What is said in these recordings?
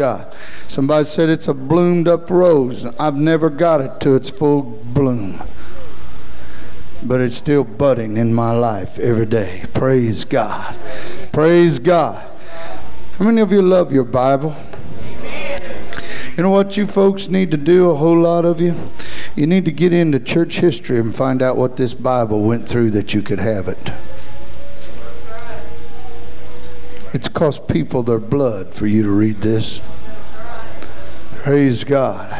God. Somebody said it's a bloomed up rose. I've never got it to its full bloom. But it's still budding in my life every day. Praise God. Praise God. How many of you love your Bible? You know what you folks need to do, a whole lot of you? You need to get into church history and find out what this Bible went through that you could have it. Cost people their blood for you to read this. Praise God.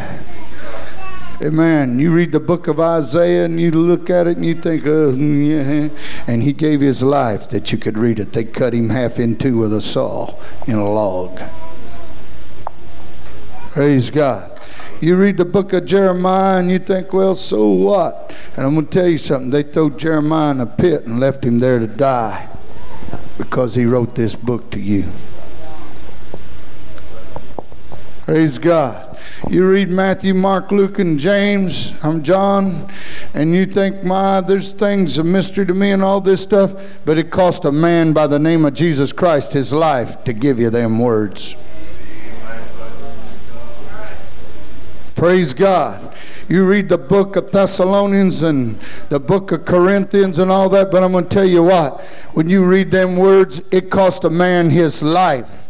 Amen. You read the book of Isaiah and you look at it and you think, oh, yeah. And he gave his life that you could read it. They cut him half in two with a saw in a log. Praise God. You read the book of Jeremiah and you think, well, so what? And I'm going to tell you something. They threw Jeremiah in a pit and left him there to die because he wrote this book to you. Praise God. You read Matthew, Mark, Luke, and James. I'm John. And you think, my, there's things a mystery to me and all this stuff. But it cost a man by the name of Jesus Christ his life to give you them words. Praise God. You read the book of Thessalonians and the book of Corinthians and all that, but I'm going to tell you what. When you read them words, it cost a man his life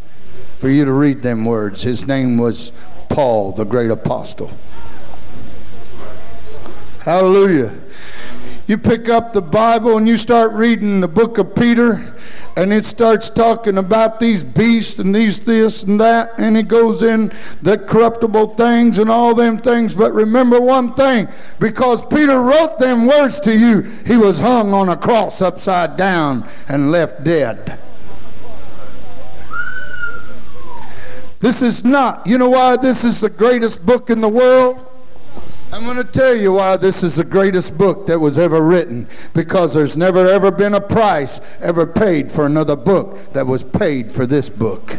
for you to read them words. His name was Paul, the great apostle. Hallelujah. You pick up the Bible and you start reading the book of Peter, and it starts talking about these beasts and these this and that, and it goes in the corruptible things and all them things. But remember one thing because Peter wrote them words to you, he was hung on a cross upside down and left dead. This is not, you know why this is the greatest book in the world? I'm going to tell you why this is the greatest book that was ever written. Because there's never ever been a price ever paid for another book that was paid for this book.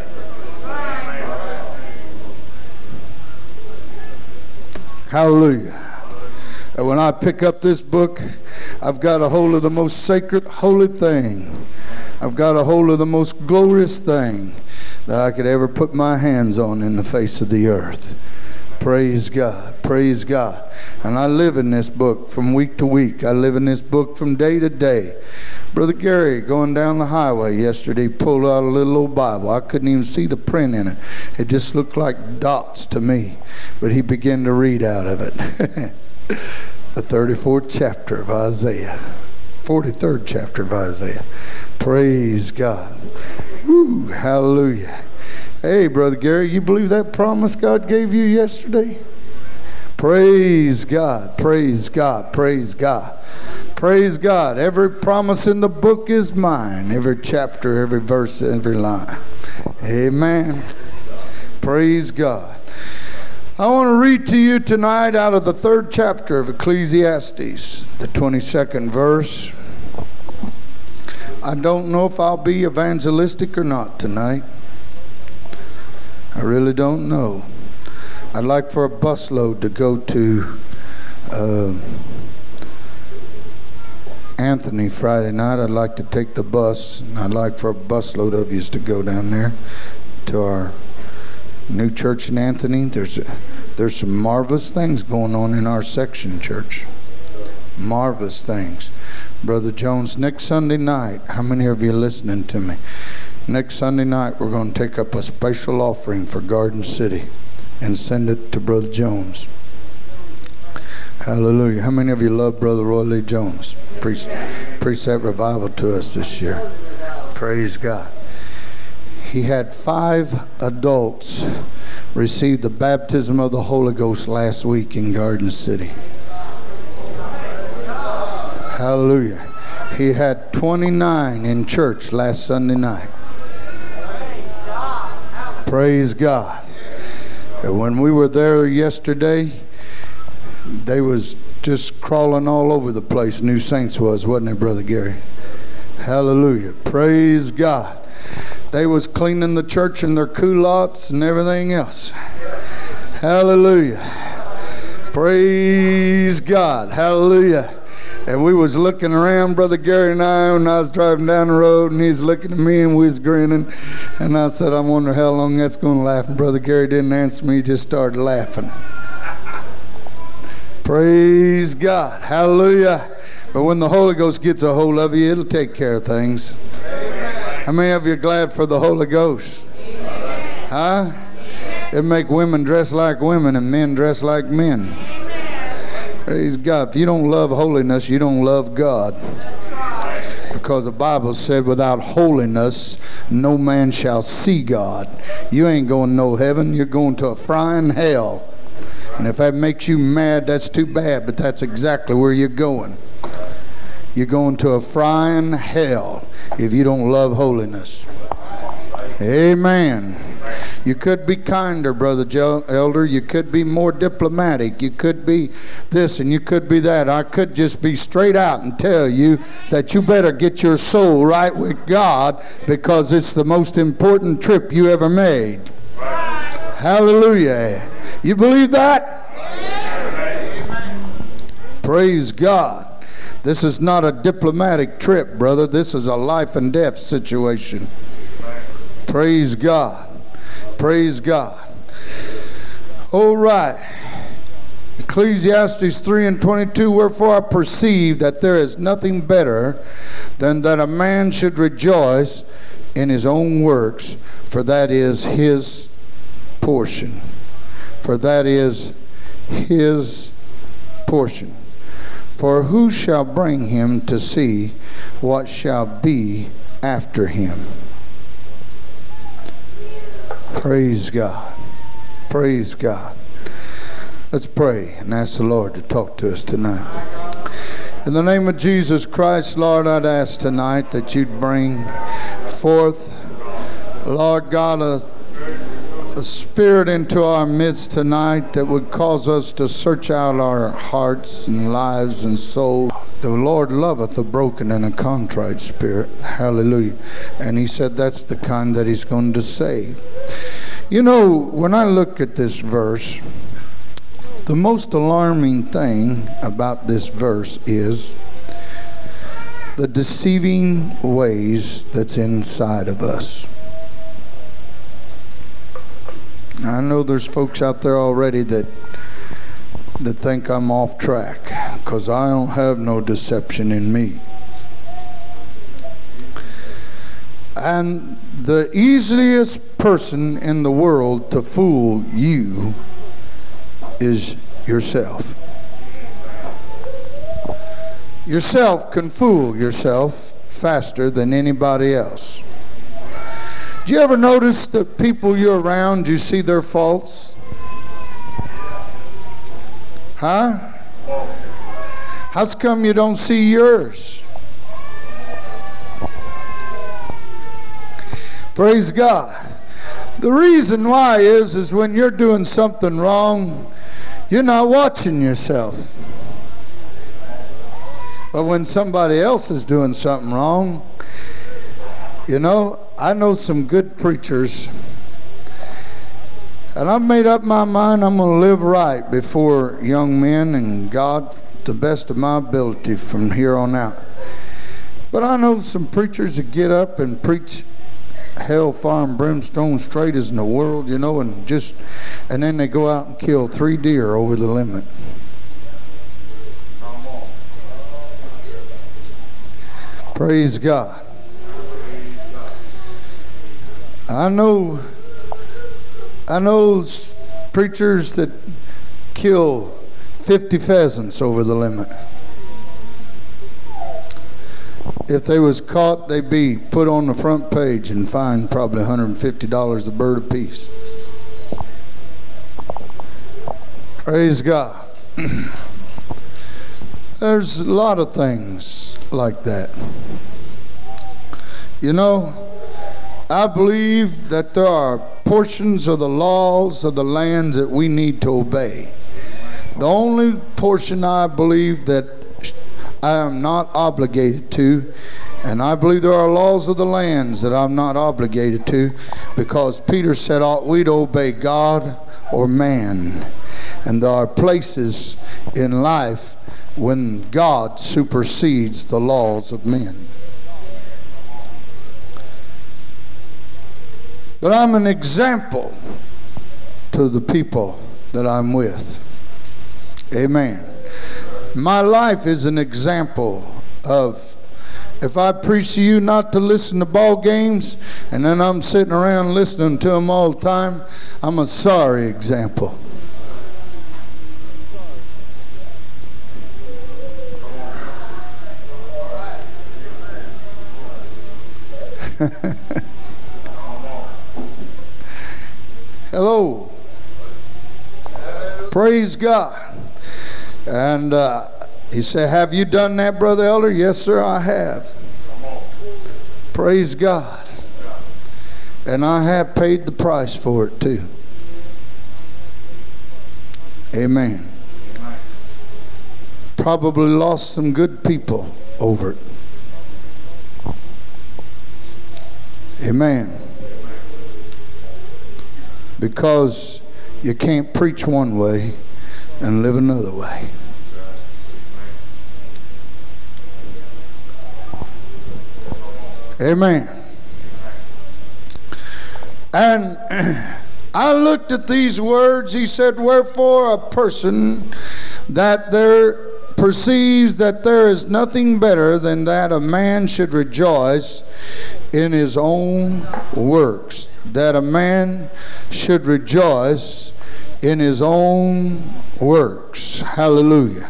Hallelujah. And when I pick up this book, I've got a hold of the most sacred, holy thing. I've got a hold of the most glorious thing that I could ever put my hands on in the face of the earth. Praise God. Praise God. And I live in this book from week to week. I live in this book from day to day. Brother Gary, going down the highway yesterday, pulled out a little old Bible. I couldn't even see the print in it. It just looked like dots to me. But he began to read out of it. the 34th chapter of Isaiah. 43rd chapter of Isaiah. Praise God. Woo, hallelujah. Hey, Brother Gary, you believe that promise God gave you yesterday? Praise God, praise God, praise God. Praise God. Every promise in the book is mine. Every chapter, every verse, every line. Amen. Praise God. I want to read to you tonight out of the third chapter of Ecclesiastes, the 22nd verse. I don't know if I'll be evangelistic or not tonight. I really don't know. I'd like for a busload to go to uh, Anthony Friday night. I'd like to take the bus. And I'd like for a busload of you to go down there to our new church in Anthony. There's there's some marvelous things going on in our section church. Marvelous things. Brother Jones, next Sunday night, how many of you listening to me? Next Sunday night, we're going to take up a special offering for Garden City and send it to Brother Jones. Hallelujah. How many of you love Brother Roy Lee Jones? Preach, preach that revival to us this year. Praise God. He had five adults receive the baptism of the Holy Ghost last week in Garden City. Hallelujah. He had 29 in church last Sunday night. Praise God. When we were there yesterday, they was just crawling all over the place. New Saints was, wasn't it, Brother Gary? Hallelujah. Praise God. They was cleaning the church and their culottes and everything else. Hallelujah. Praise God. Hallelujah. And we was looking around, Brother Gary and I, when I was driving down the road, and he's looking at me, and we was grinning. And I said, I wonder how long that's going to last. And Brother Gary didn't answer me, he just started laughing. Praise God. Hallelujah. But when the Holy Ghost gets a hold of you, it'll take care of things. How many of you are glad for the Holy Ghost? Huh? It make women dress like women and men dress like men. Praise God. If you don't love holiness, you don't love God. Because the Bible said, without holiness, no man shall see God. You ain't going to no heaven, you're going to a frying hell. And if that makes you mad, that's too bad, but that's exactly where you're going. You're going to a frying hell if you don't love holiness. Amen. You could be kinder, Brother Elder. You could be more diplomatic. You could be this and you could be that. I could just be straight out and tell you that you better get your soul right with God because it's the most important trip you ever made. Hallelujah. You believe that? Praise God. This is not a diplomatic trip, brother. This is a life and death situation. Praise God. Praise God. All right. Ecclesiastes 3 and 22 Wherefore I perceive that there is nothing better than that a man should rejoice in his own works, for that is his portion. For that is his portion. For who shall bring him to see what shall be after him? Praise God. Praise God. Let's pray and ask the Lord to talk to us tonight. In the name of Jesus Christ, Lord, I'd ask tonight that you'd bring forth, Lord God, a, a spirit into our midst tonight that would cause us to search out our hearts and lives and souls. The Lord loveth a broken and a contrite spirit. Hallelujah. And He said that's the kind that He's going to save. You know, when I look at this verse, the most alarming thing about this verse is the deceiving ways that's inside of us. I know there's folks out there already that that think I'm off track because I don't have no deception in me. And the easiest person in the world to fool you is yourself. Yourself can fool yourself faster than anybody else. Do you ever notice the people you're around, you see their faults? Huh? How's come you don't see yours? Praise God. The reason why is is when you're doing something wrong, you're not watching yourself. But when somebody else is doing something wrong, you know, I know some good preachers and I've made up my mind I'm going to live right before young men and God the best of my ability from here on out. But I know some preachers that get up and preach hell, fire, and brimstone straight as in the world, you know, and just, and then they go out and kill three deer over the limit. Praise God. I know I know preachers that kill 50 pheasants over the limit. If they was caught, they'd be put on the front page and fined probably $150 a bird apiece. Praise God. There's a lot of things like that. You know, I believe that there are portions of the laws of the lands that we need to obey. The only portion I believe that I am not obligated to, and I believe there are laws of the lands that I'm not obligated to, because Peter said, ought we to obey God or man? And there are places in life when God supersedes the laws of men. But I'm an example to the people that I'm with. Amen. My life is an example of if I preach to you not to listen to ball games and then I'm sitting around listening to them all the time, I'm a sorry example. Hello. Praise God. And uh, he said, Have you done that, Brother Elder? Yes, sir, I have. Praise God. And I have paid the price for it too. Amen. Probably lost some good people over it. Amen. Because you can't preach one way and live another way. Amen. And I looked at these words. He said, Wherefore a person that there perceives that there is nothing better than that a man should rejoice in his own works. That a man should rejoice in his own works. Hallelujah.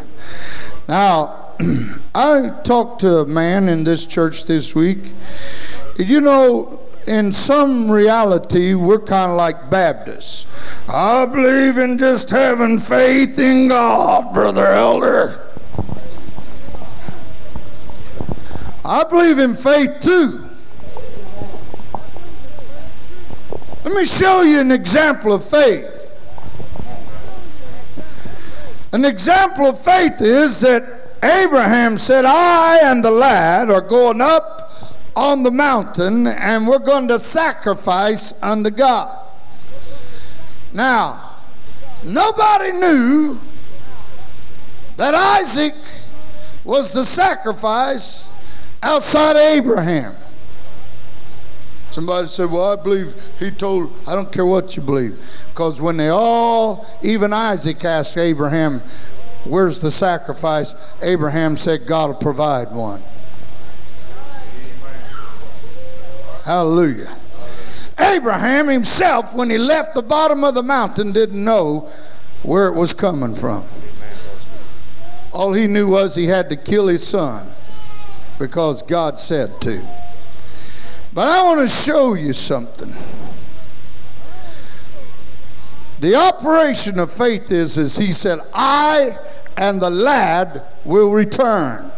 Now, I talked to a man in this church this week. You know, in some reality, we're kind of like Baptists. I believe in just having faith in God, Brother Elder. I believe in faith too. Let me show you an example of faith. An example of faith is that Abraham said, I and the lad are going up on the mountain and we're going to sacrifice unto God. Now, nobody knew that Isaac was the sacrifice outside of Abraham. Somebody said, Well, I believe he told, I don't care what you believe. Because when they all, even Isaac asked Abraham, Where's the sacrifice? Abraham said, God will provide one. Hallelujah. Abraham himself, when he left the bottom of the mountain, didn't know where it was coming from. All he knew was he had to kill his son because God said to. But I want to show you something. The operation of faith is, as he said, I and the lad will return.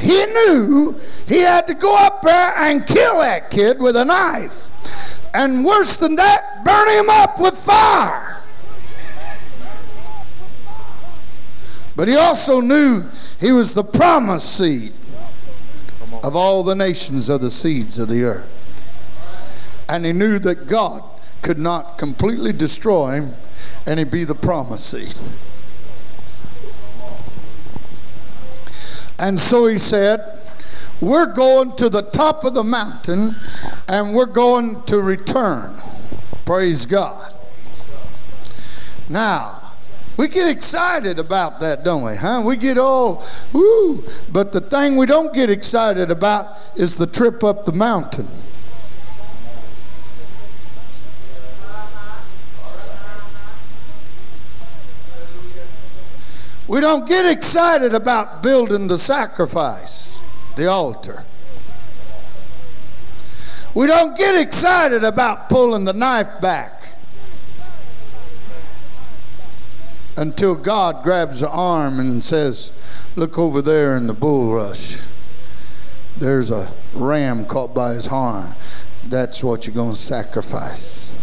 He knew he had to go up there and kill that kid with a knife. And worse than that, burn him up with fire. But he also knew he was the promised seed of all the nations of the seeds of the earth. And he knew that God could not completely destroy him and he'd be the promised seed. And so he said, We're going to the top of the mountain and we're going to return. Praise God. Now, we get excited about that, don't we? Huh? We get all, woo. But the thing we don't get excited about is the trip up the mountain. We don't get excited about building the sacrifice, the altar. We don't get excited about pulling the knife back. Until God grabs the arm and says, Look over there in the bulrush. There's a ram caught by his horn. That's what you're going to sacrifice.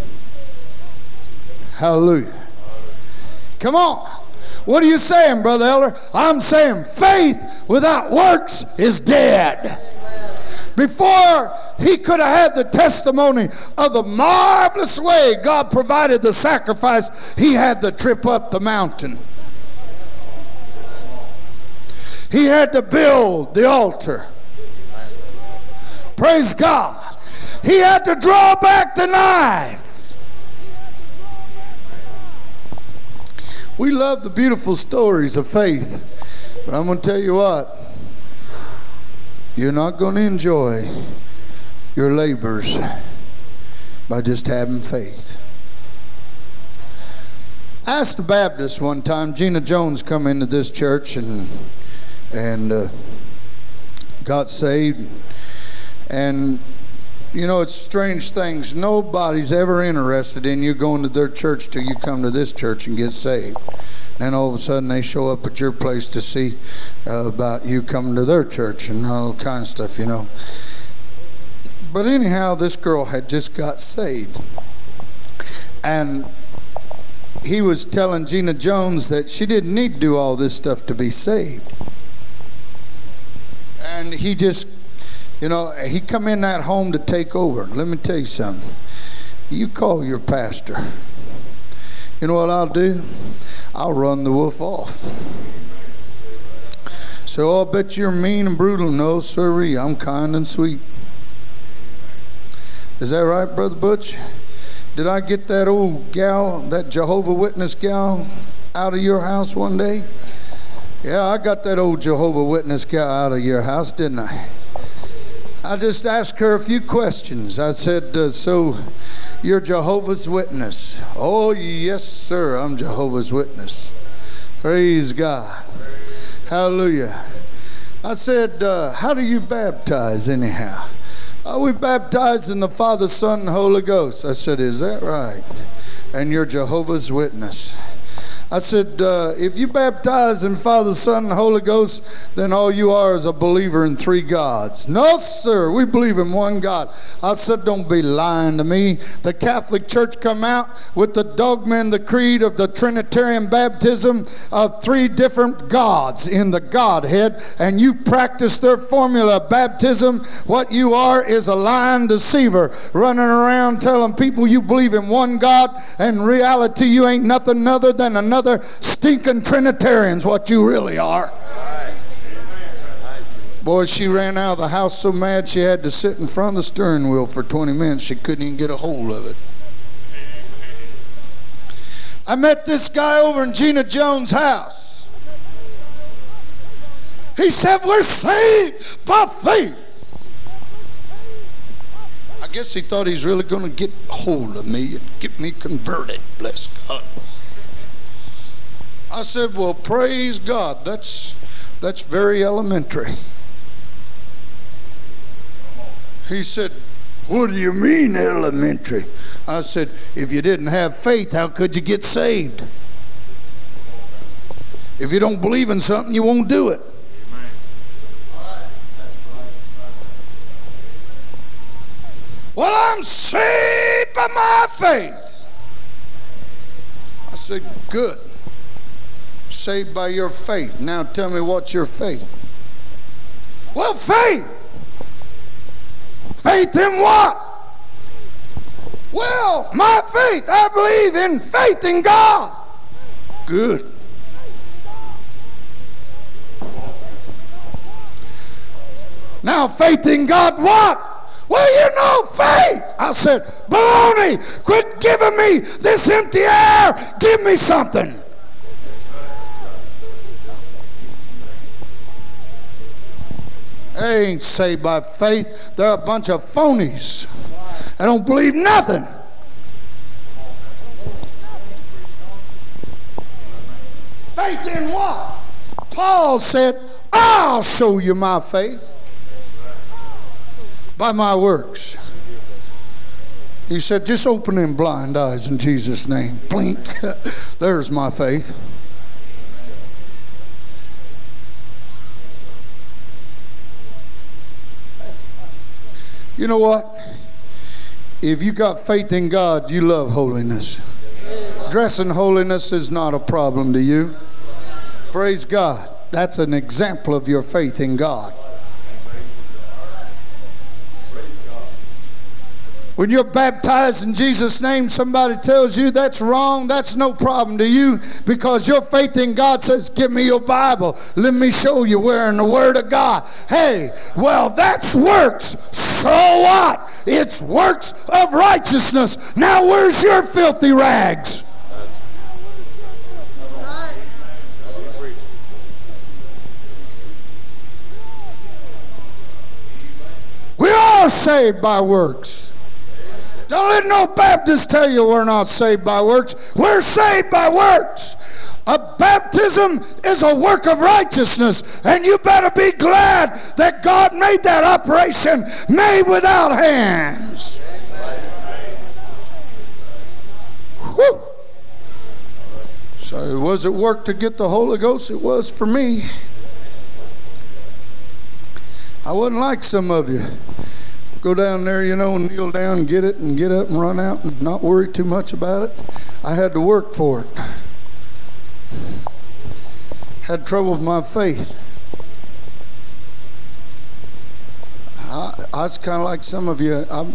Hallelujah. Come on. What are you saying, Brother Elder? I'm saying faith without works is dead. Before he could have had the testimony of the marvelous way God provided the sacrifice, he had the trip up the mountain. He had to build the altar. Praise God. He had to draw back the knife. We love the beautiful stories of faith, but I'm going to tell you what, you're not going to enjoy your labors by just having faith. I asked a Baptist one time, Gina Jones come into this church and and uh, got saved. And you know, it's strange things. Nobody's ever interested in you going to their church till you come to this church and get saved. Then all of a sudden they show up at your place to see uh, about you coming to their church and all kind of stuff, you know. But anyhow, this girl had just got saved. And he was telling Gina Jones that she didn't need to do all this stuff to be saved. And he just you know, he come in that home to take over. Let me tell you something. You call your pastor. You know what I'll do? I'll run the wolf off. So oh, I'll bet you're mean and brutal. No, sirree, I'm kind and sweet. Is that right, Brother Butch? Did I get that old gal, that Jehovah Witness gal, out of your house one day? Yeah, I got that old Jehovah Witness gal out of your house, didn't I? I just asked her a few questions. I said, uh, So you're Jehovah's Witness? Oh, yes, sir, I'm Jehovah's Witness. Praise God. Hallelujah. I said, uh, How do you baptize, anyhow? Oh, we baptized in the Father, Son, and Holy Ghost. I said, Is that right? And you're Jehovah's Witness. I said, uh, if you baptize in Father, Son, and Holy Ghost, then all you are is a believer in three gods. No, sir, we believe in one God. I said, don't be lying to me. The Catholic Church come out with the dogma and the creed of the Trinitarian baptism of three different gods in the Godhead, and you practice their formula of baptism. What you are is a lying deceiver running around telling people you believe in one God, and reality you ain't nothing other than another another stinking Trinitarians, what you really are. Boy, she ran out of the house so mad she had to sit in front of the steering wheel for 20 minutes. She couldn't even get a hold of it. I met this guy over in Gina Jones' house. He said, We're saved by faith. I guess he thought he's really going to get hold of me and get me converted. Bless God. I said, Well, praise God. That's, that's very elementary. He said, What do you mean elementary? I said, If you didn't have faith, how could you get saved? If you don't believe in something, you won't do it. Well, I'm saved by my faith. I said, Good saved by your faith. Now tell me what's your faith? Well, faith. Faith in what? Well, my faith, I believe in faith in God. Good. Now, faith in God, what? Well, you know, faith. I said, baloney, quit giving me this empty air. Give me something. They ain't saved by faith. They're a bunch of phonies. They don't believe nothing. Faith in what? Paul said, I'll show you my faith by my works. He said, just open them blind eyes in Jesus' name. Blink. There's my faith. You know what? If you got faith in God, you love holiness. Dressing holiness is not a problem to you. Praise God. That's an example of your faith in God. When you're baptized in Jesus' name, somebody tells you that's wrong, that's no problem to you because your faith in God says, Give me your Bible. Let me show you where in the Word of God. Hey, well, that's works. So what? It's works of righteousness. Now, where's your filthy rags? We are saved by works. Don't let no Baptist tell you we're not saved by works. We're saved by works. A baptism is a work of righteousness, and you better be glad that God made that operation made without hands. Whew. So, was it work to get the Holy Ghost? It was for me. I wasn't like some of you. Go down there, you know, and kneel down and get it and get up and run out and not worry too much about it. I had to work for it. Had trouble with my faith. I, I was kind of like some of you. I,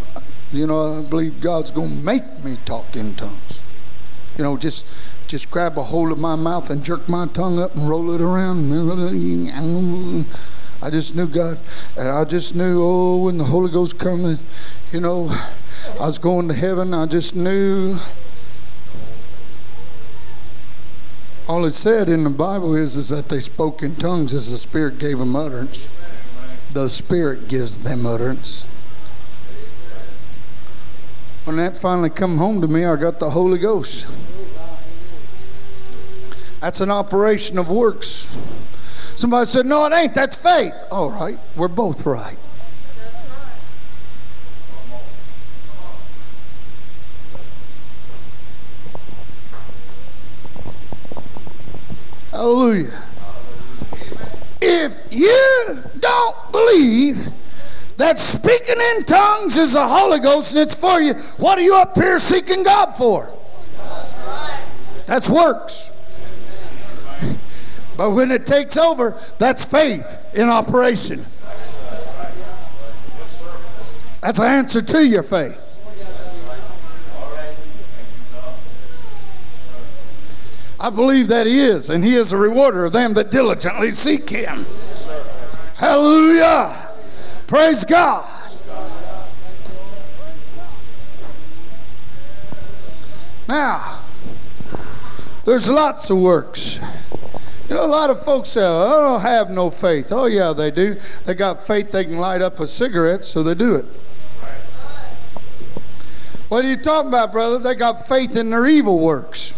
you know, I believe God's going to make me talk in tongues. You know, just just grab a hold of my mouth and jerk my tongue up and roll it around. I just knew God, and I just knew, oh, when the Holy Ghost coming, you know, I was going to heaven. I just knew. All it said in the Bible is, is that they spoke in tongues as the Spirit gave them utterance. The Spirit gives them utterance. When that finally come home to me, I got the Holy Ghost. That's an operation of works. Somebody said, No, it ain't. That's faith. All right. We're both right. Hallelujah. If you don't believe that speaking in tongues is the Holy Ghost and it's for you, what are you up here seeking God for? That's works. But when it takes over, that's faith in operation. That's an answer to your faith. I believe that He is, and He is a rewarder of them that diligently seek Him. Hallelujah. Praise God. Now, there's lots of works. You know, a lot of folks say, oh, I don't have no faith. Oh, yeah, they do. They got faith they can light up a cigarette, so they do it. What are you talking about, brother? They got faith in their evil works.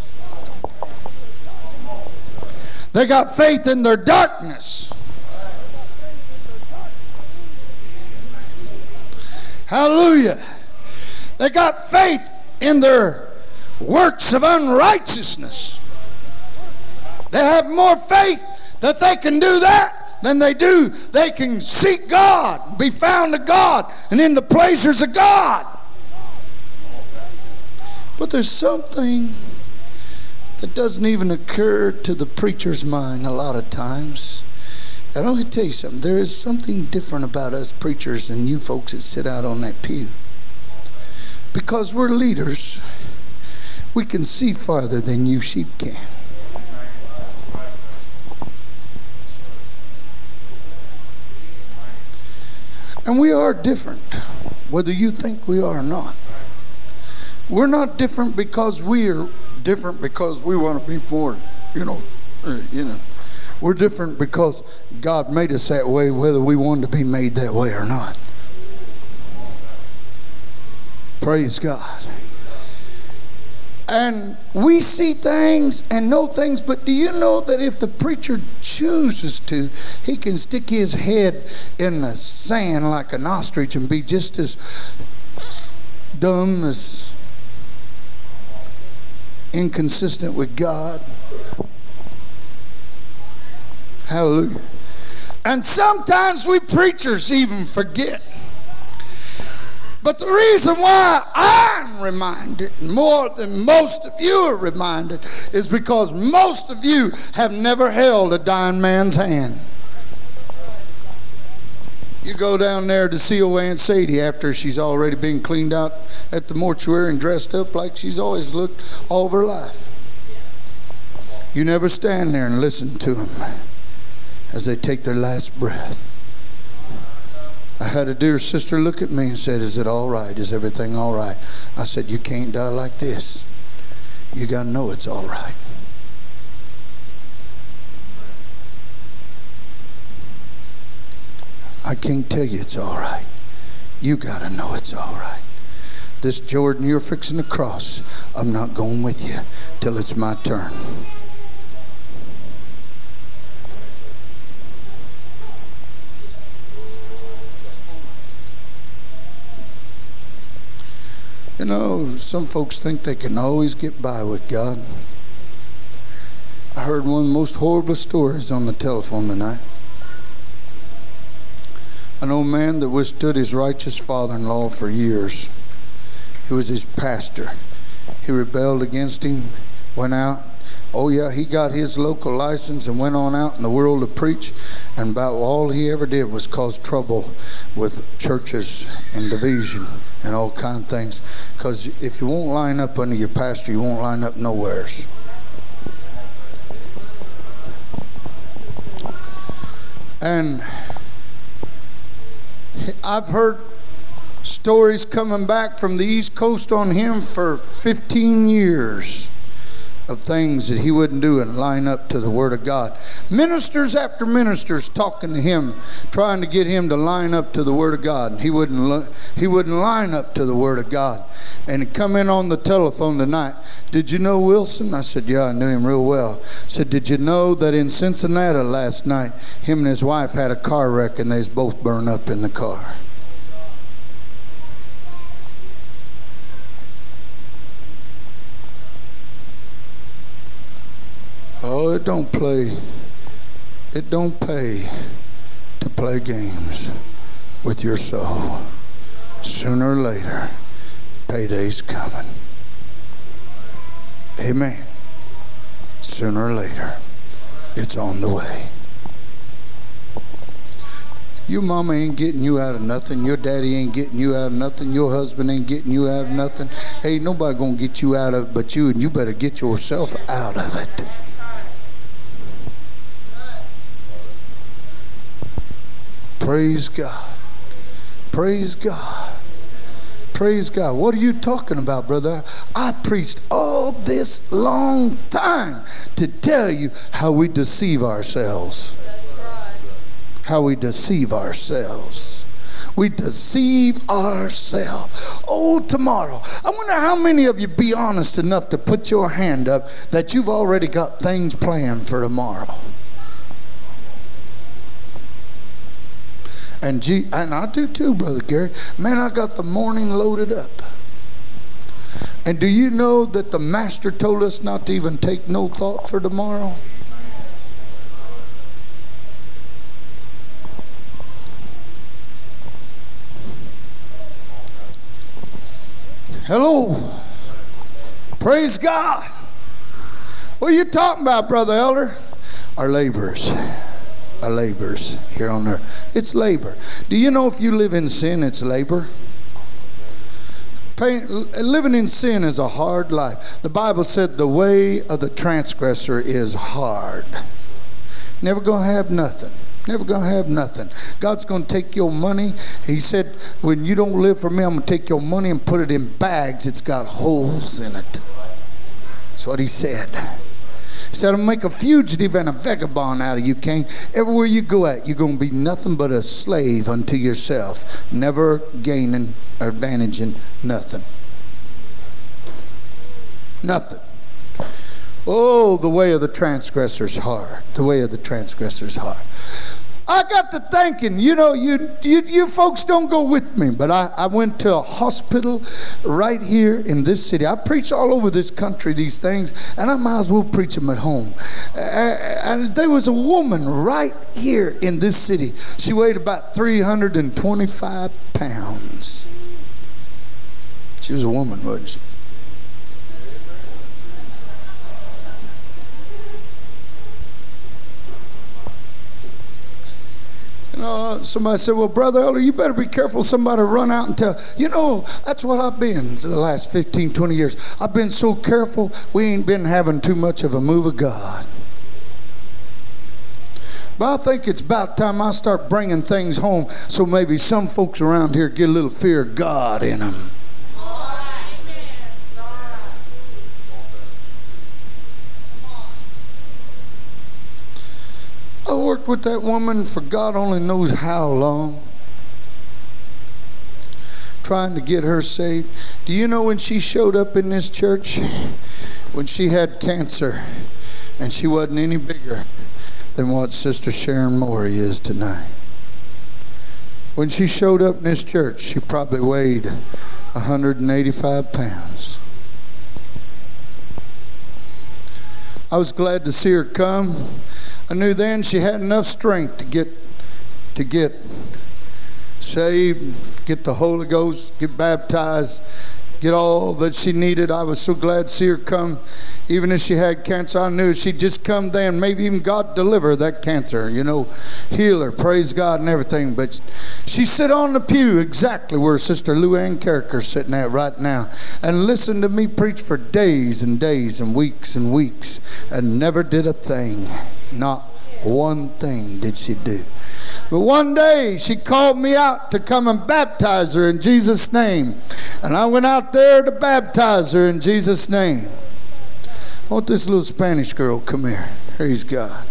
They got faith in their darkness. Hallelujah. They got faith in their works of unrighteousness. They have more faith that they can do that than they do they can seek God, be found of God, and in the pleasures of God. But there's something that doesn't even occur to the preacher's mind a lot of times. And let me tell you something. There is something different about us preachers and you folks that sit out on that pew. Because we're leaders, we can see farther than you sheep can. And we are different, whether you think we are or not. We're not different because we're different because we want to be more, you know, uh, you know. We're different because God made us that way, whether we wanted to be made that way or not. Praise God. And we see things and know things, but do you know that if the preacher chooses to, he can stick his head in the sand like an ostrich and be just as dumb as inconsistent with God? Hallelujah. And sometimes we preachers even forget but the reason why I'm reminded more than most of you are reminded is because most of you have never held a dying man's hand. You go down there to see old Aunt Sadie after she's already been cleaned out at the mortuary and dressed up like she's always looked all of her life. You never stand there and listen to them as they take their last breath. I had a dear sister look at me and said, Is it all right? Is everything all right? I said, You can't die like this. You got to know it's all right. I can't tell you it's all right. You got to know it's all right. This Jordan you're fixing to cross, I'm not going with you till it's my turn. You know, some folks think they can always get by with God. I heard one of the most horrible stories on the telephone tonight an old man that withstood his righteous father in law for years. He was his pastor. He rebelled against him, went out. Oh, yeah, he got his local license and went on out in the world to preach. And about all he ever did was cause trouble with churches and division and all kind of things. Because if you won't line up under your pastor, you won't line up nowheres. And I've heard stories coming back from the East Coast on him for 15 years of things that he wouldn't do and line up to the Word of God. Ministers after ministers talking to him, trying to get him to line up to the Word of God, and he wouldn't. He wouldn't line up to the Word of God. And he come in on the telephone tonight. Did you know Wilson? I said, Yeah, I knew him real well. I said, Did you know that in Cincinnati last night, him and his wife had a car wreck and they both burned up in the car. Oh, it don't play. It don't pay to play games with your soul. Sooner or later, payday's coming. Amen. Sooner or later, it's on the way. Your mama ain't getting you out of nothing. Your daddy ain't getting you out of nothing. Your husband ain't getting you out of nothing. Hey, nobody gonna get you out of it but you, and you better get yourself out of it. Praise God. Praise God. Praise God. What are you talking about, brother? I preached all this long time to tell you how we deceive ourselves. How we deceive ourselves. We deceive ourselves. Oh, tomorrow. I wonder how many of you be honest enough to put your hand up that you've already got things planned for tomorrow. And, G, and I do too, Brother Gary. Man, I got the morning loaded up. And do you know that the Master told us not to even take no thought for tomorrow? Hello. Praise God. What are you talking about, Brother Elder? Our laborers our labors here on earth. It's labor. Do you know if you live in sin, it's labor? Pay, living in sin is a hard life. The Bible said the way of the transgressor is hard. Never gonna have nothing. Never gonna have nothing. God's gonna take your money. He said, when you don't live for me, I'm gonna take your money and put it in bags. It's got holes in it. That's what he said. He said, I'll make a fugitive and a vagabond out of you, Cain. Everywhere you go at, you're going to be nothing but a slave unto yourself, never gaining or advantaging nothing. Nothing. Oh, the way of the transgressor's hard. The way of the transgressor's hard. I got to thinking, you know, you, you, you folks don't go with me, but I, I went to a hospital right here in this city. I preach all over this country these things, and I might as well preach them at home. And there was a woman right here in this city. She weighed about 325 pounds. She was a woman, wasn't she? Uh, somebody said, Well, Brother Elder, you better be careful. Somebody run out and tell. You know, that's what I've been the last 15, 20 years. I've been so careful, we ain't been having too much of a move of God. But I think it's about time I start bringing things home so maybe some folks around here get a little fear of God in them. Worked with that woman for God only knows how long, trying to get her saved. Do you know when she showed up in this church? When she had cancer and she wasn't any bigger than what Sister Sharon Morey is tonight. When she showed up in this church, she probably weighed 185 pounds. I was glad to see her come. I knew then she had enough strength to get to get saved, get the Holy Ghost, get baptized, get all that she needed. I was so glad to see her come. Even if she had cancer, I knew she'd just come then. Maybe even God deliver that cancer, you know, heal her, praise God and everything. But she sit on the pew exactly where Sister Luann Carricker's sitting at right now and listen to me preach for days and days and weeks and weeks and never did a thing. Not one thing did she do. But one day she called me out to come and baptize her in Jesus' name. And I went out there to baptize her in Jesus' name. I want this little Spanish girl come here. Praise God.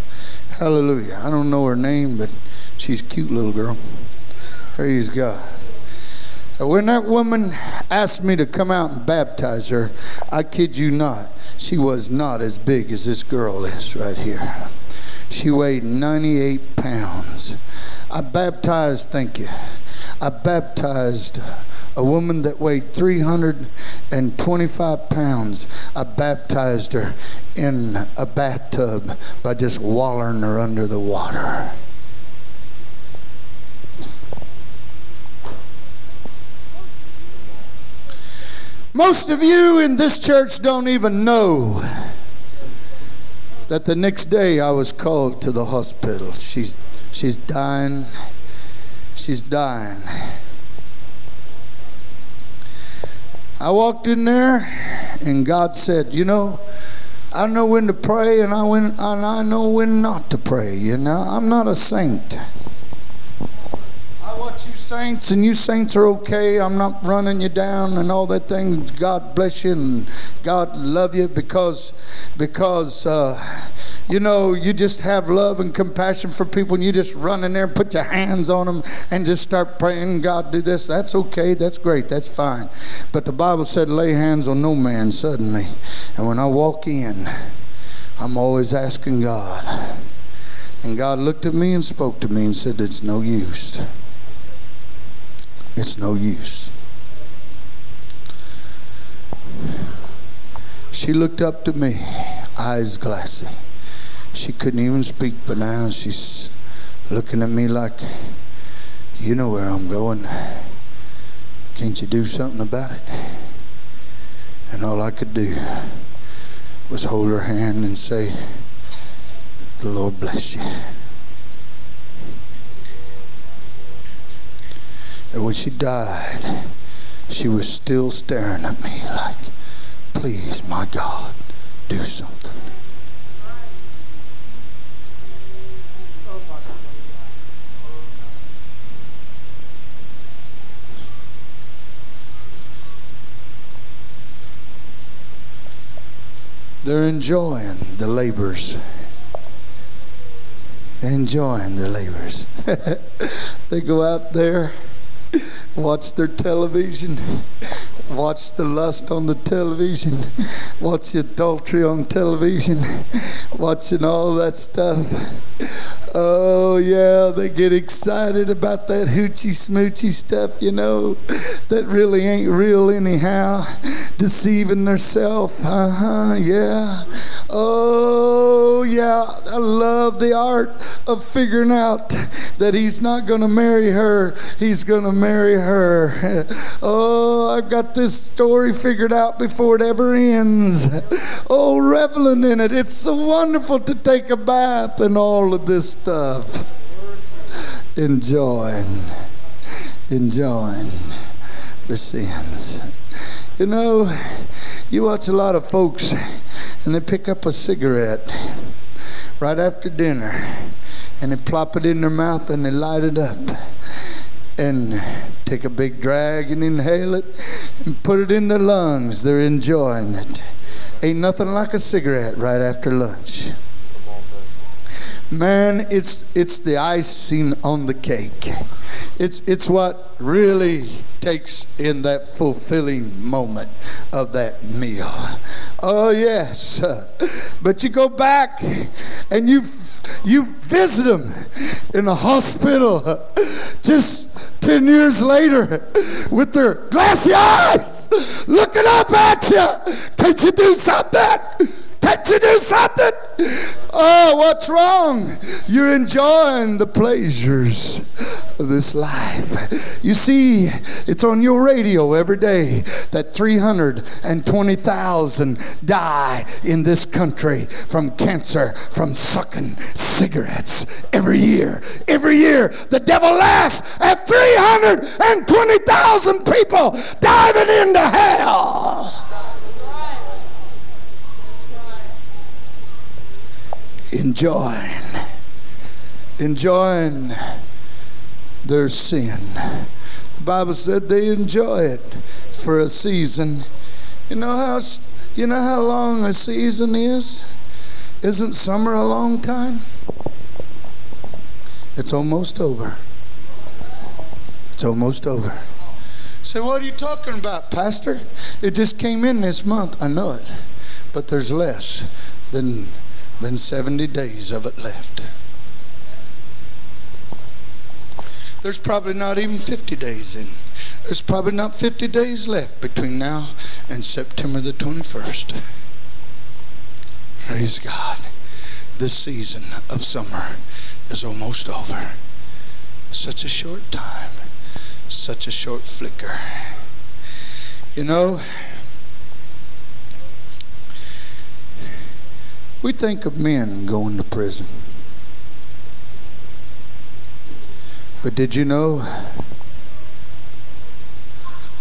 Hallelujah. I don't know her name, but she's a cute little girl. Praise God. When that woman asked me to come out and baptize her, I kid you not, she was not as big as this girl is right here. She weighed 98 pounds. I baptized, thank you. I baptized a woman that weighed 325 pounds. I baptized her in a bathtub by just wallering her under the water. Most of you in this church don't even know that the next day I was called to the hospital. She's, she's dying. She's dying. I walked in there and God said, You know, I know when to pray and I, when, and I know when not to pray. You know, I'm not a saint watch you saints, and you saints are okay. I'm not running you down and all that thing. God bless you and God love you because because uh, you know you just have love and compassion for people, and you just run in there and put your hands on them and just start praying. God, do this. That's okay. That's great. That's fine. But the Bible said, "Lay hands on no man suddenly." And when I walk in, I'm always asking God. And God looked at me and spoke to me and said, It's no use it's no use. She looked up to me, eyes glassy. She couldn't even speak, but now she's looking at me like, you know where I'm going. Can't you do something about it? And all I could do was hold her hand and say, The Lord bless you. And when she died, she was still staring at me like, please, my God, do something. They're enjoying the labors. Enjoying the labors. they go out there watch their television, watch the lust on the television, watch the adultery on television, watching all that stuff. Oh, yeah, they get excited about that hoochie smoochy stuff, you know, that really ain't real anyhow. Deceiving themselves, uh huh, yeah. Oh, Oh, yeah, I love the art of figuring out that he's not going to marry her, he's going to marry her. Oh, I've got this story figured out before it ever ends. Oh, reveling in it. It's so wonderful to take a bath and all of this stuff. enjoying, enjoying the sins. You know, you watch a lot of folks and they pick up a cigarette right after dinner and they plop it in their mouth and they light it up and take a big drag and inhale it and put it in their lungs. They're enjoying it. Ain't nothing like a cigarette right after lunch. Man, it's it's the icing on the cake. It's it's what really takes in that fulfilling moment of that meal. Oh yes. But you go back and you you visit them in the hospital just 10 years later with their glassy eyes looking up at you. Can't you do something? Can't you do something? Oh, what's wrong? You're enjoying the pleasures of this life. You see, it's on your radio every day that 320,000 die in this country from cancer, from sucking cigarettes every year. Every year, the devil laughs at 320,000 people diving into hell. Enjoying, enjoying their sin. The Bible said they enjoy it for a season. You know how you know how long a season is? Isn't summer a long time? It's almost over. It's almost over. So what are you talking about, Pastor? It just came in this month. I know it. But there's less than than 70 days of it left. There's probably not even 50 days in. There's probably not 50 days left between now and September the 21st. Praise God. This season of summer is almost over. Such a short time, such a short flicker. You know, We think of men going to prison. But did you know?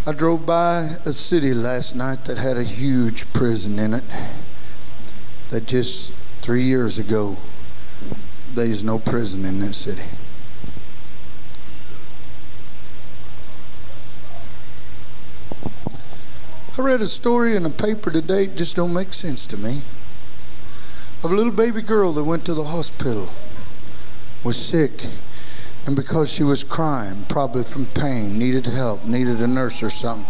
I drove by a city last night that had a huge prison in it. That just three years ago, there's no prison in that city. I read a story in a paper today, it just don't make sense to me of a little baby girl that went to the hospital, was sick, and because she was crying, probably from pain, needed help, needed a nurse or something.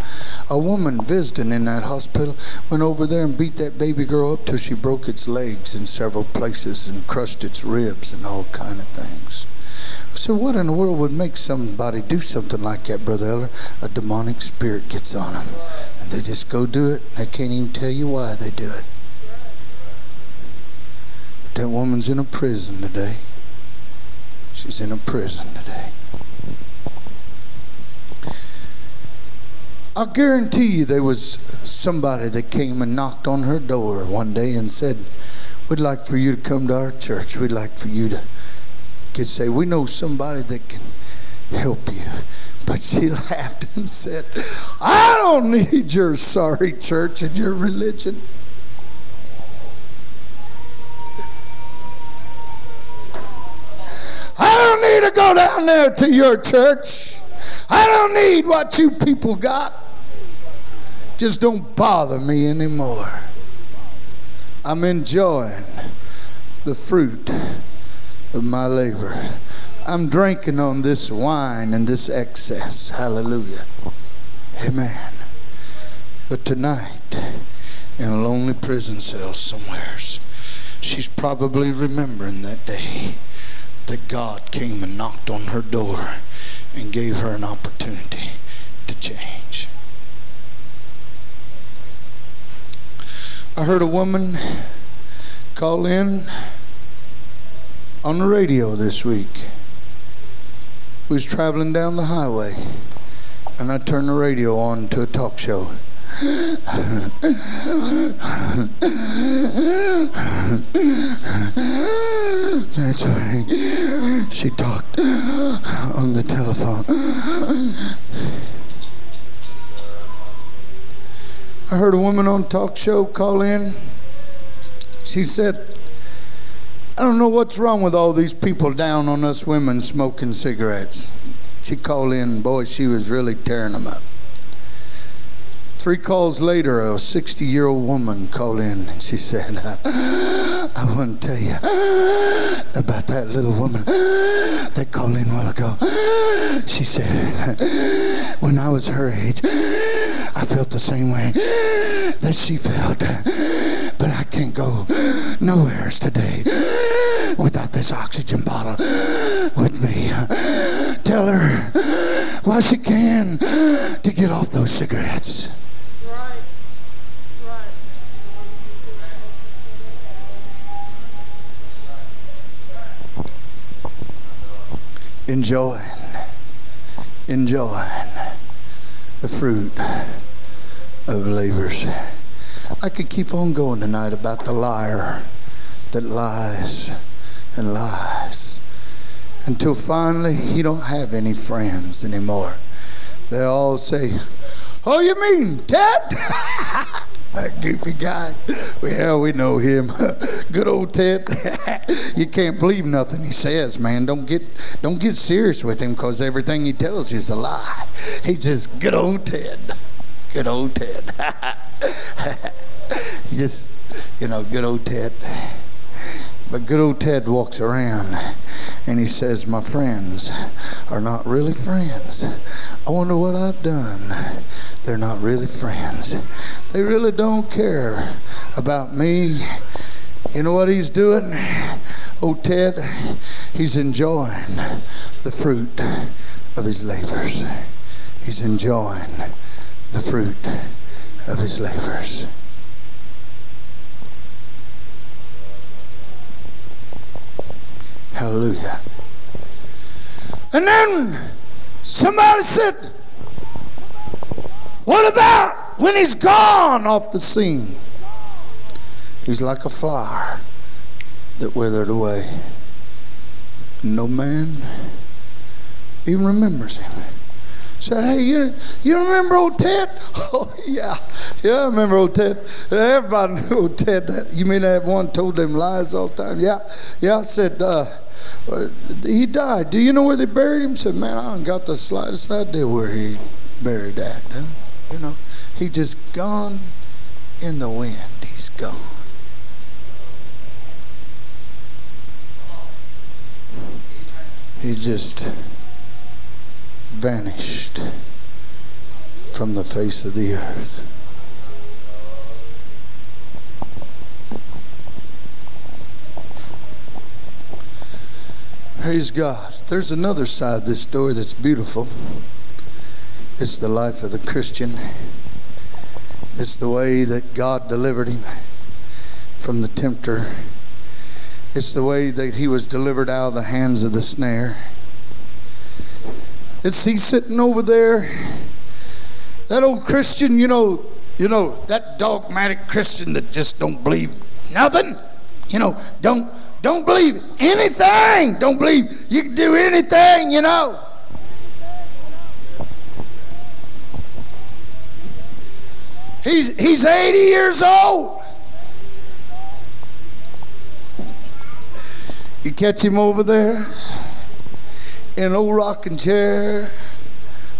A woman visiting in that hospital went over there and beat that baby girl up till she broke its legs in several places and crushed its ribs and all kind of things. So what in the world would make somebody do something like that, Brother Elder? A demonic spirit gets on them. And they just go do it. And they can't even tell you why they do it. That woman's in a prison today. She's in a prison today. I guarantee you there was somebody that came and knocked on her door one day and said, We'd like for you to come to our church. We'd like for you to get saved. We know somebody that can help you. But she laughed and said, I don't need your sorry church and your religion. To go down there to your church. I don't need what you people got. Just don't bother me anymore. I'm enjoying the fruit of my labor. I'm drinking on this wine and this excess. Hallelujah. Amen. But tonight, in a lonely prison cell somewhere, she's probably remembering that day that God came and knocked on her door and gave her an opportunity to change. I heard a woman call in on the radio this week who was traveling down the highway, and I turned the radio on to a talk show. That's right. She talked on the telephone. I heard a woman on a talk show call in. She said, I don't know what's wrong with all these people down on us women smoking cigarettes. She called in, boy, she was really tearing them up. Three calls later, a 60 year old woman called in and she said, I want to tell you about that little woman that called in a while ago. She said, when I was her age, I felt the same way that she felt. But I can't go nowhere today without this oxygen bottle with me. Tell her while she can to get off those cigarettes. Enjoying, enjoying the fruit of labors. I could keep on going tonight about the liar that lies and lies until finally he don't have any friends anymore. They all say, "Oh, you mean Ted?" that goofy guy. Well, we know him. Good old Ted. you can't believe nothing he says, man. Don't get don't get serious with him because everything he tells you is a lie. He just good old Ted. Good old Ted. just you know, good old Ted. But good old Ted walks around and he says, My friends are not really friends. I wonder what I've done. They're not really friends. They really don't care about me. You know what he's doing? Oh, Ted, he's enjoying the fruit of his labors. He's enjoying the fruit of his labors. Hallelujah. And then somebody said, What about when he's gone off the scene? He's like a flower that withered away. No man even remembers him said, Hey, you, you remember old Ted? Oh, yeah. Yeah, I remember old Ted. Everybody knew old Ted. That, you mean that one told them lies all the time? Yeah. Yeah, I said, uh, He died. Do you know where they buried him? I said, Man, I haven't got the slightest idea where he buried that. You know, he just gone in the wind. He's gone. He just vanished from the face of the earth. Praise God. There's another side of this story that's beautiful. It's the life of the Christian. It's the way that God delivered him from the tempter. It's the way that he was delivered out of the hands of the snare. Is he sitting over there? That old Christian, you know, you know, that dogmatic Christian that just don't believe nothing. You know, don't don't believe anything. Don't believe you can do anything, you know. He's he's 80 years old. You catch him over there in an old rocking chair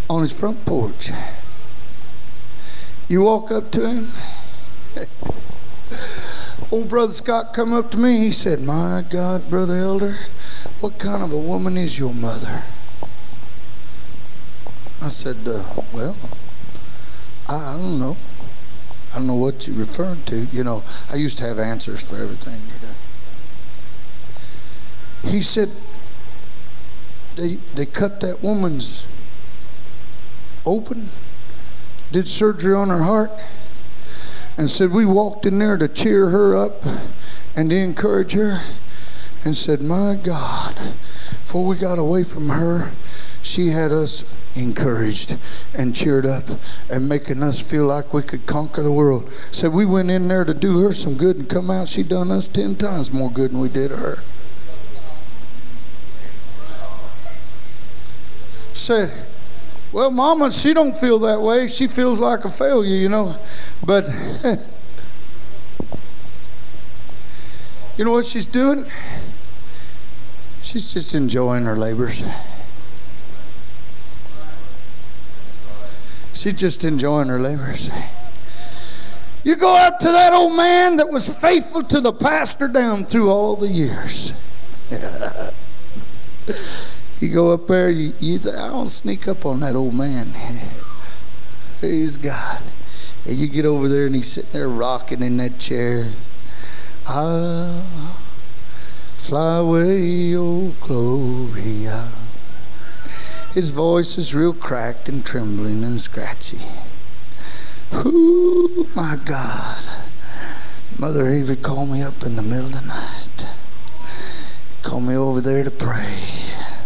on his front porch. You walk up to him. old brother Scott come up to me. He said, "My God, brother Elder, what kind of a woman is your mother?" I said, uh, "Well, I, I don't know. I don't know what you're referring to. You know, I used to have answers for everything." You know. He said, they, they cut that woman's open, did surgery on her heart, and said we walked in there to cheer her up and to encourage her, and said, My God, before we got away from her, she had us encouraged and cheered up and making us feel like we could conquer the world. Said we went in there to do her some good and come out, she done us ten times more good than we did her. Say, well, Mama, she don't feel that way. She feels like a failure, you know. But you know what she's doing? She's just enjoying her labors. She's just enjoying her labors. You go up to that old man that was faithful to the pastor down through all the years. you go up there, you, you I'll sneak up on that old man. Praise God. And you get over there and he's sitting there rocking in that chair. Ah, fly away, oh Gloria. His voice is real cracked and trembling and scratchy. Oh my God. Mother Avery called me up in the middle of the night. Called me over there to pray.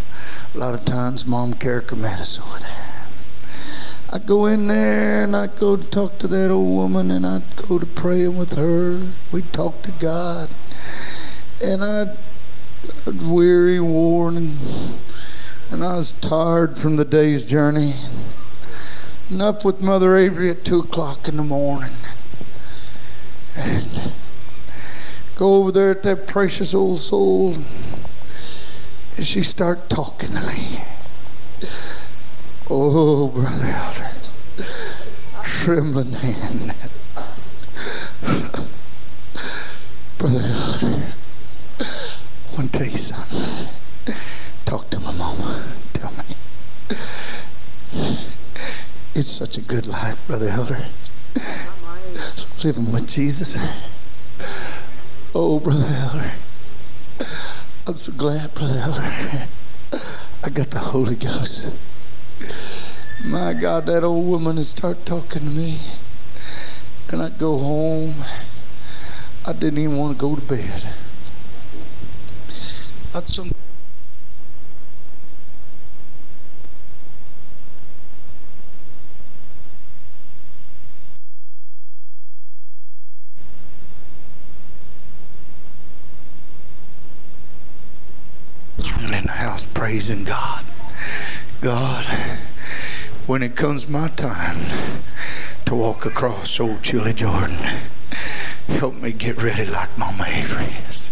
A lot of times Mom Carricker met us over there. I'd go in there and I'd go talk to that old woman and I'd go to praying with her. We'd talk to God. And I'd, weary and worn and, and I was tired from the day's journey and up with Mother Avery at 2 o'clock in the morning. And go over there at that precious old soul. And she start talking to. Oh, Brother Elder. Trembling hand. Brother Elder. I want to tell you something. Talk to my mama. Tell me. It's such a good life, Brother Elder. Living with Jesus. Oh, Brother Elder. I'm so glad, Brother Elder. I got the Holy Ghost. My God, that old woman would start talking to me. And I'd go home. I didn't even want to go to bed. I'd some in the house praising God. God, when it comes my time to walk across old chilly Jordan, help me get ready like Mama Avery is.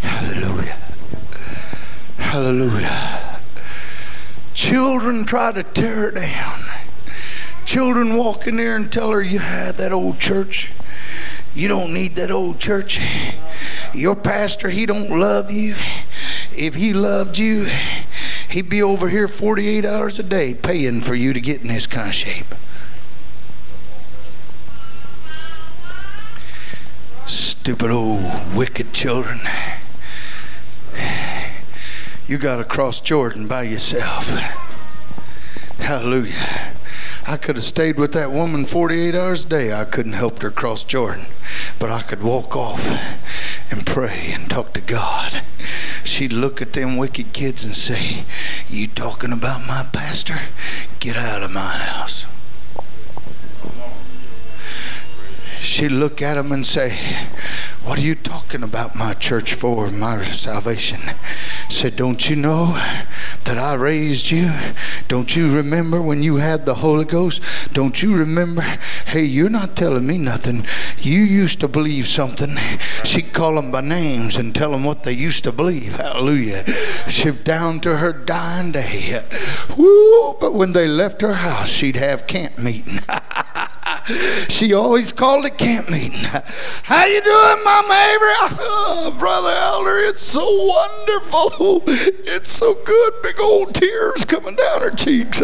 Hallelujah. Hallelujah. Children try to tear her down. Children walk in there and tell her you had that old church. You don't need that old church. Your pastor, he don't love you if he loved you, he'd be over here 48 hours a day paying for you to get in this kind of shape. Stupid old wicked children. You got to cross Jordan by yourself. Hallelujah. I could have stayed with that woman 48 hours a day. I couldn't help her cross Jordan. But I could walk off and pray and talk to God she'd look at them wicked kids and say, You talking about my pastor? Get out of my house. She'd look at them and say, What are you talking about my church for, my salvation? Said, Don't you know that I raised you? Don't you remember when you had the Holy Ghost? Don't you remember? Hey, you're not telling me nothing. You used to believe something. She'd call them by names and tell them what they used to believe. Hallelujah. She down to her dying day. Woo! But when they left her house, she'd have camp meeting. she always called it camp meeting. How you doing, Mama Avery? Oh, Brother Elder, it's so wonderful. It's so good. Big old tears coming down her cheeks.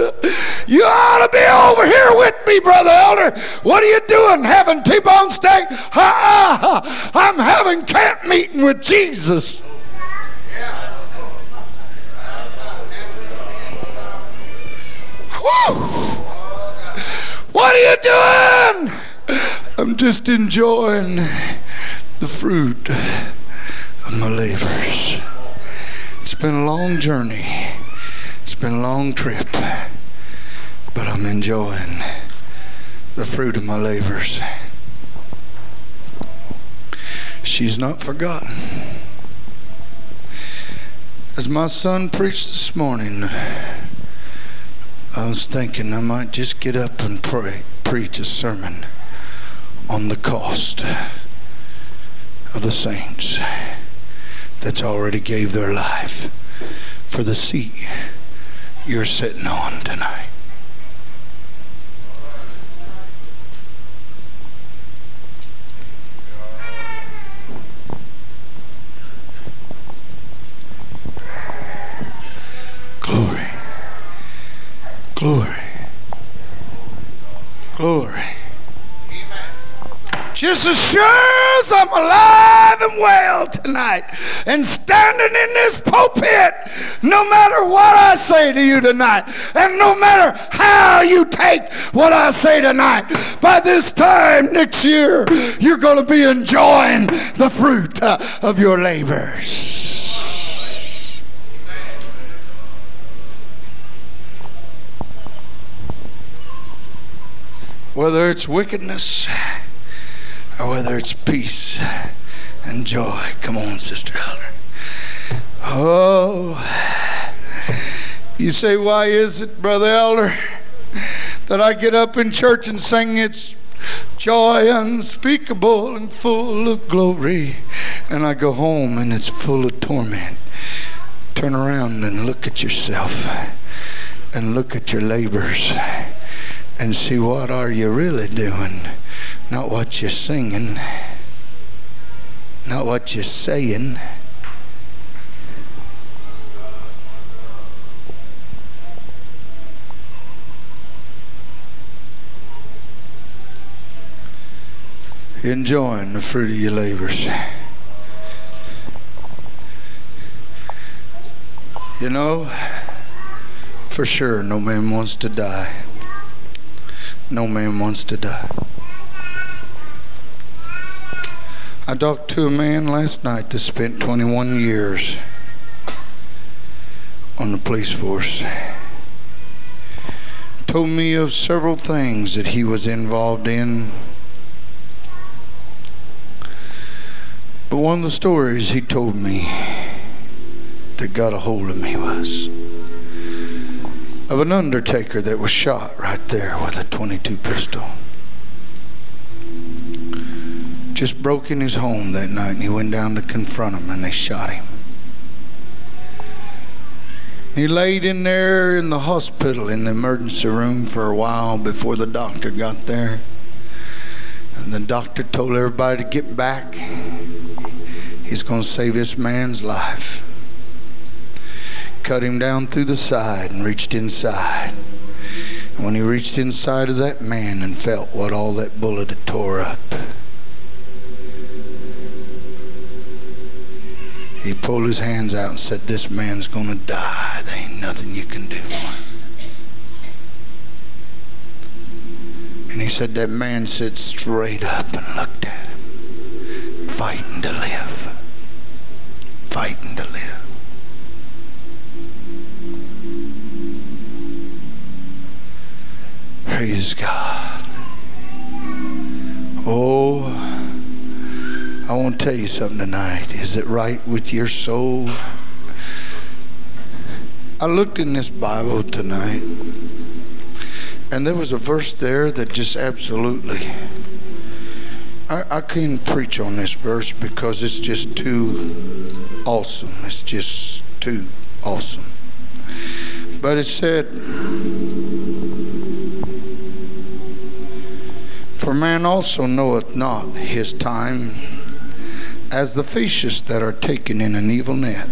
You ought to be over here with me, Brother Elder. What are you doing? Having T-bone steak? Ha, ha, I'm having camp meeting with Jesus. Whew. What are you doing? I'm just enjoying the fruit of my labors. It's been a long journey. It's been a long trip. But I'm enjoying the fruit of my labors. She's not forgotten. As my son preached this morning, I was thinking I might just get up and pray, preach a sermon on the cost of the saints that's already gave their life for the seat you're sitting on tonight. As sure as I'm alive and well tonight and standing in this pulpit, no matter what I say to you tonight, and no matter how you take what I say tonight, by this time next year, you're going to be enjoying the fruit uh, of your labors. whether it's wickedness or whether it's peace and joy. Come on, Sister Elder. Oh, you say, why is it, Brother Elder, that I get up in church and sing it's joy unspeakable and full of glory, and I go home and it's full of torment? Turn around and look at yourself and look at your labors and see what are you really doing, not what you're singing, not what you're saying. Enjoying the fruit of your labors. You know, for sure, no man wants to die. No man wants to die. I talked to a man last night that spent 21 years on the police force. Told me of several things that he was involved in. But one of the stories he told me that got a hold of me was of an undertaker that was shot right there with a 22 pistol. Just broke in his home that night and he went down to confront him and they shot him. He laid in there in the hospital in the emergency room for a while before the doctor got there. And the doctor told everybody to get back. He's going to save this man's life cut him down through the side and reached inside. And when he reached inside of that man and felt what all that bullet had tore up, he pulled his hands out and said, This man's going to die. There ain't nothing you can do for him. And he said, That man sat straight up and looked at him, fighting to live, fighting to live. Praise God. Oh, I want to tell you something tonight. Is it right with your soul? I looked in this Bible tonight, and there was a verse there that just absolutely. I, I can't preach on this verse because it's just too awesome. It's just too awesome. But it said, For man also knoweth not his time, as the fishes that are taken in an evil net,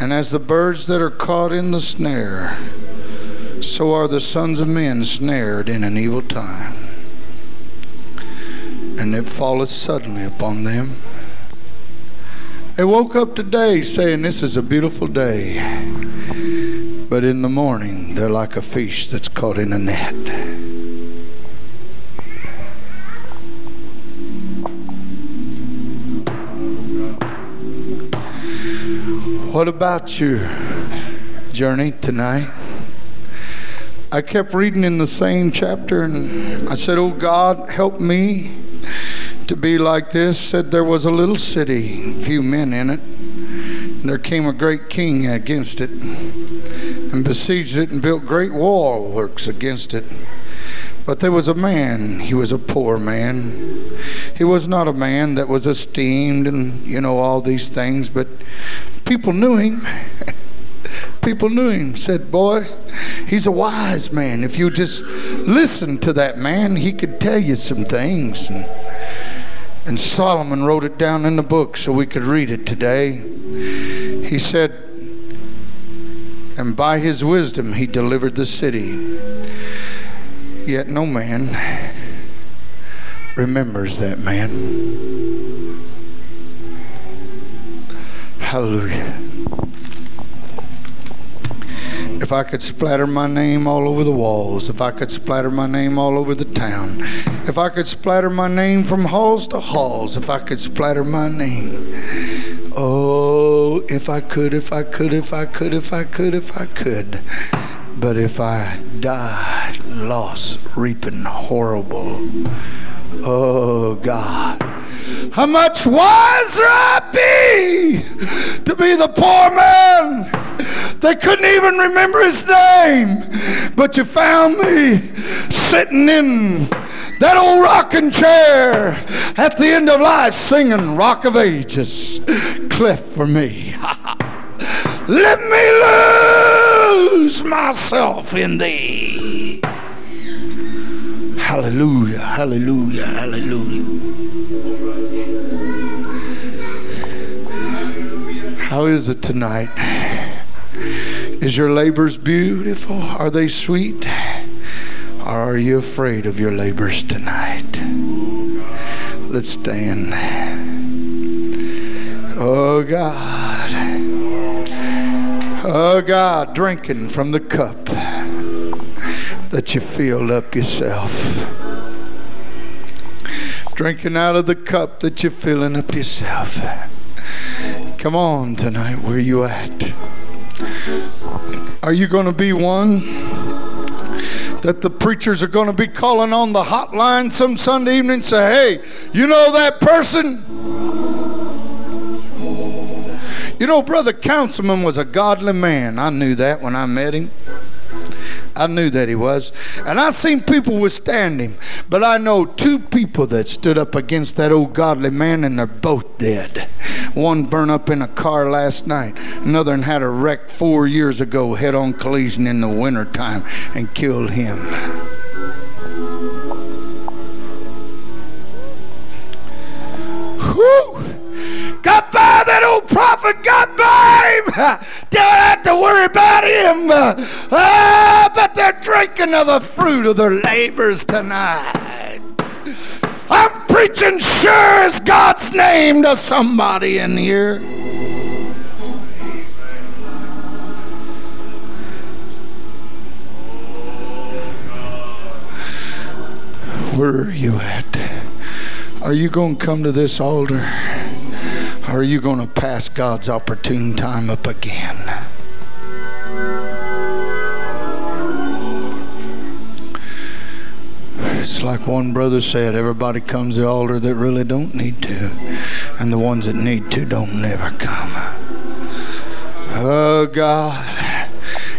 and as the birds that are caught in the snare, so are the sons of men snared in an evil time. And it falleth suddenly upon them. They woke up today saying, This is a beautiful day. But in the morning, they're like a fish that's caught in a net. What about your journey tonight? I kept reading in the same chapter and I said, Oh God, help me to be like this. Said there was a little city, few men in it. And there came a great king against it and besieged it and built great wall works against it. But there was a man, he was a poor man. He was not a man that was esteemed and, you know, all these things, but people knew him. people knew him, said, Boy, he's a wise man. If you just listen to that man, he could tell you some things. And, and Solomon wrote it down in the book so we could read it today. He said, And by his wisdom he delivered the city. Yet no man remembers that man. Hallelujah. If I could splatter my name all over the walls, if I could splatter my name all over the town, if I could splatter my name from halls to halls, if I could splatter my name. Oh, if I could, if I could, if I could, if I could, if I could. But if I died, lost, reaping horrible, oh God, how much wiser I'd be to be the poor man they couldn't even remember his name. But you found me sitting in that old rocking chair at the end of life singing Rock of Ages. Cliff for me. Let me lose myself in thee. Hallelujah, hallelujah, hallelujah. How is it tonight? Is your labors beautiful? Are they sweet? Or are you afraid of your labors tonight? Let's stand. Oh God. Oh God, drinking from the cup that you filled up yourself. Drinking out of the cup that you're filling up yourself. Come on tonight, where you at? Are you going to be one that the preachers are going to be calling on the hotline some Sunday evening and say, hey, you know that person? You know, Brother Councilman was a godly man. I knew that when I met him. I knew that he was. And I seen people withstand him. But I know two people that stood up against that old godly man, and they're both dead. One burned up in a car last night. Another one had a wreck four years ago, head on collision in the wintertime, and killed him. Got by him. Don't have to worry about him. Ah, but they're drinking of the fruit of their labors tonight. I'm preaching sure as God's name to somebody in here. Where are you at? Are you going to come to this altar? Or are you going to pass God's opportune time up again? It's like one brother said everybody comes to the altar that really don't need to, and the ones that need to don't never come. Oh, God,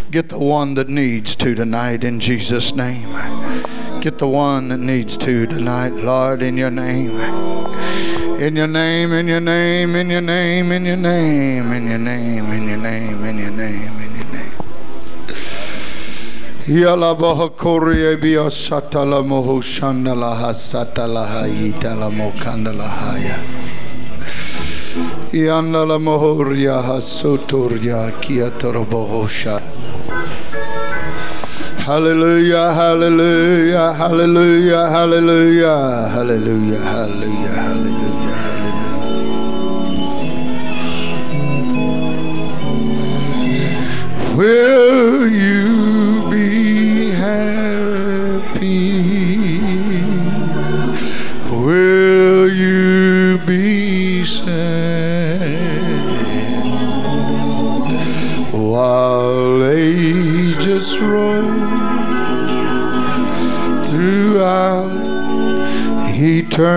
get the one that needs to tonight in Jesus' name. Get the one that needs to tonight, Lord, in your name. In your name, in your name, in your name, in your name, in your name, in your name, in your name, in your name. Yalabaha Korea Bia Satala Moho Shandalaha Satalaha Itala Mokandalahaya. Yandala Mohoria Hasotoria Kiatorobohosha. Hallelujah, hallelujah, hallelujah, hallelujah, hallelujah, hallelujah, hallelujah. Will you be happy? Will you be sad? While ages roll throughout eternity.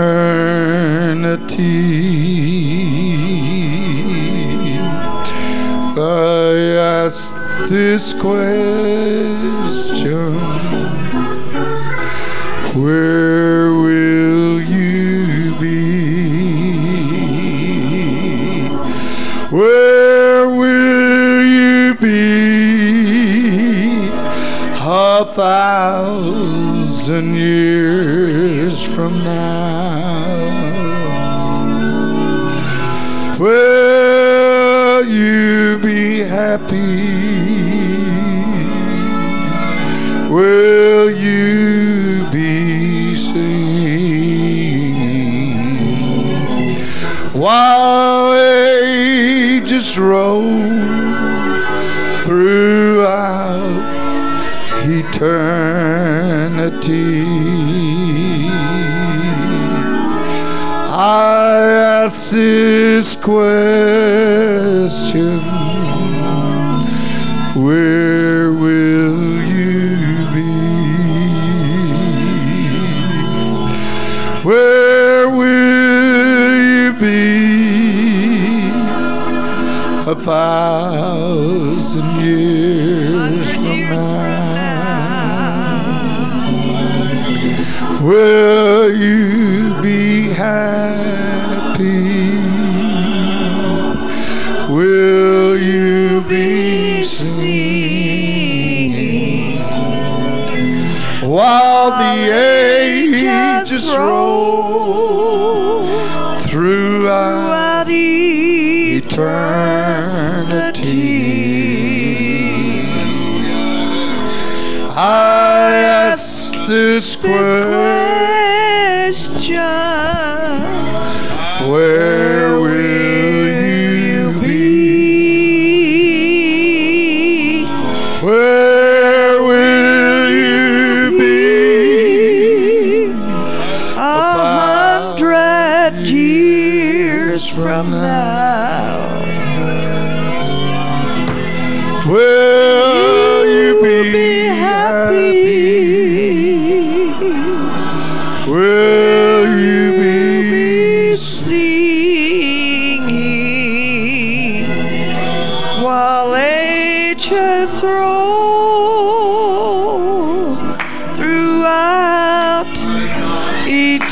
This question Where will you be? Where will you be a thousand years from now? Roll throughout eternity? I ask this question Will you be happy? Will you be singing while the ages roll throughout eternity? I ask this question. Where will you be? Where will you be? A hundred years from now. Will you be, happy. Will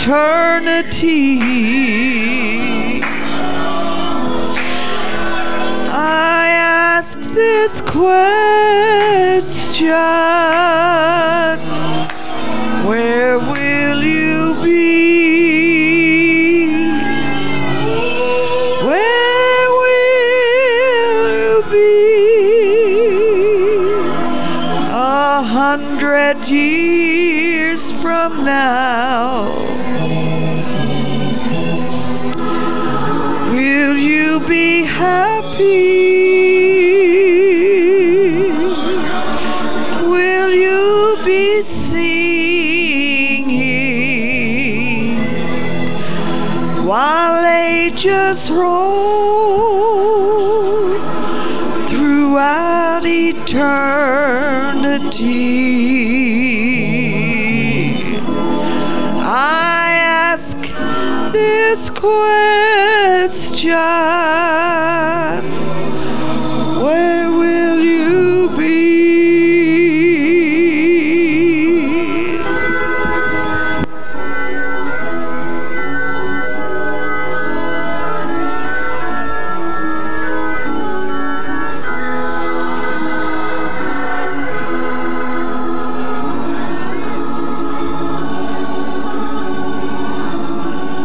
eternity. I ask this question Where will you be? Where will you be? A hundred years from now. Ages roll throughout eternity? I ask this question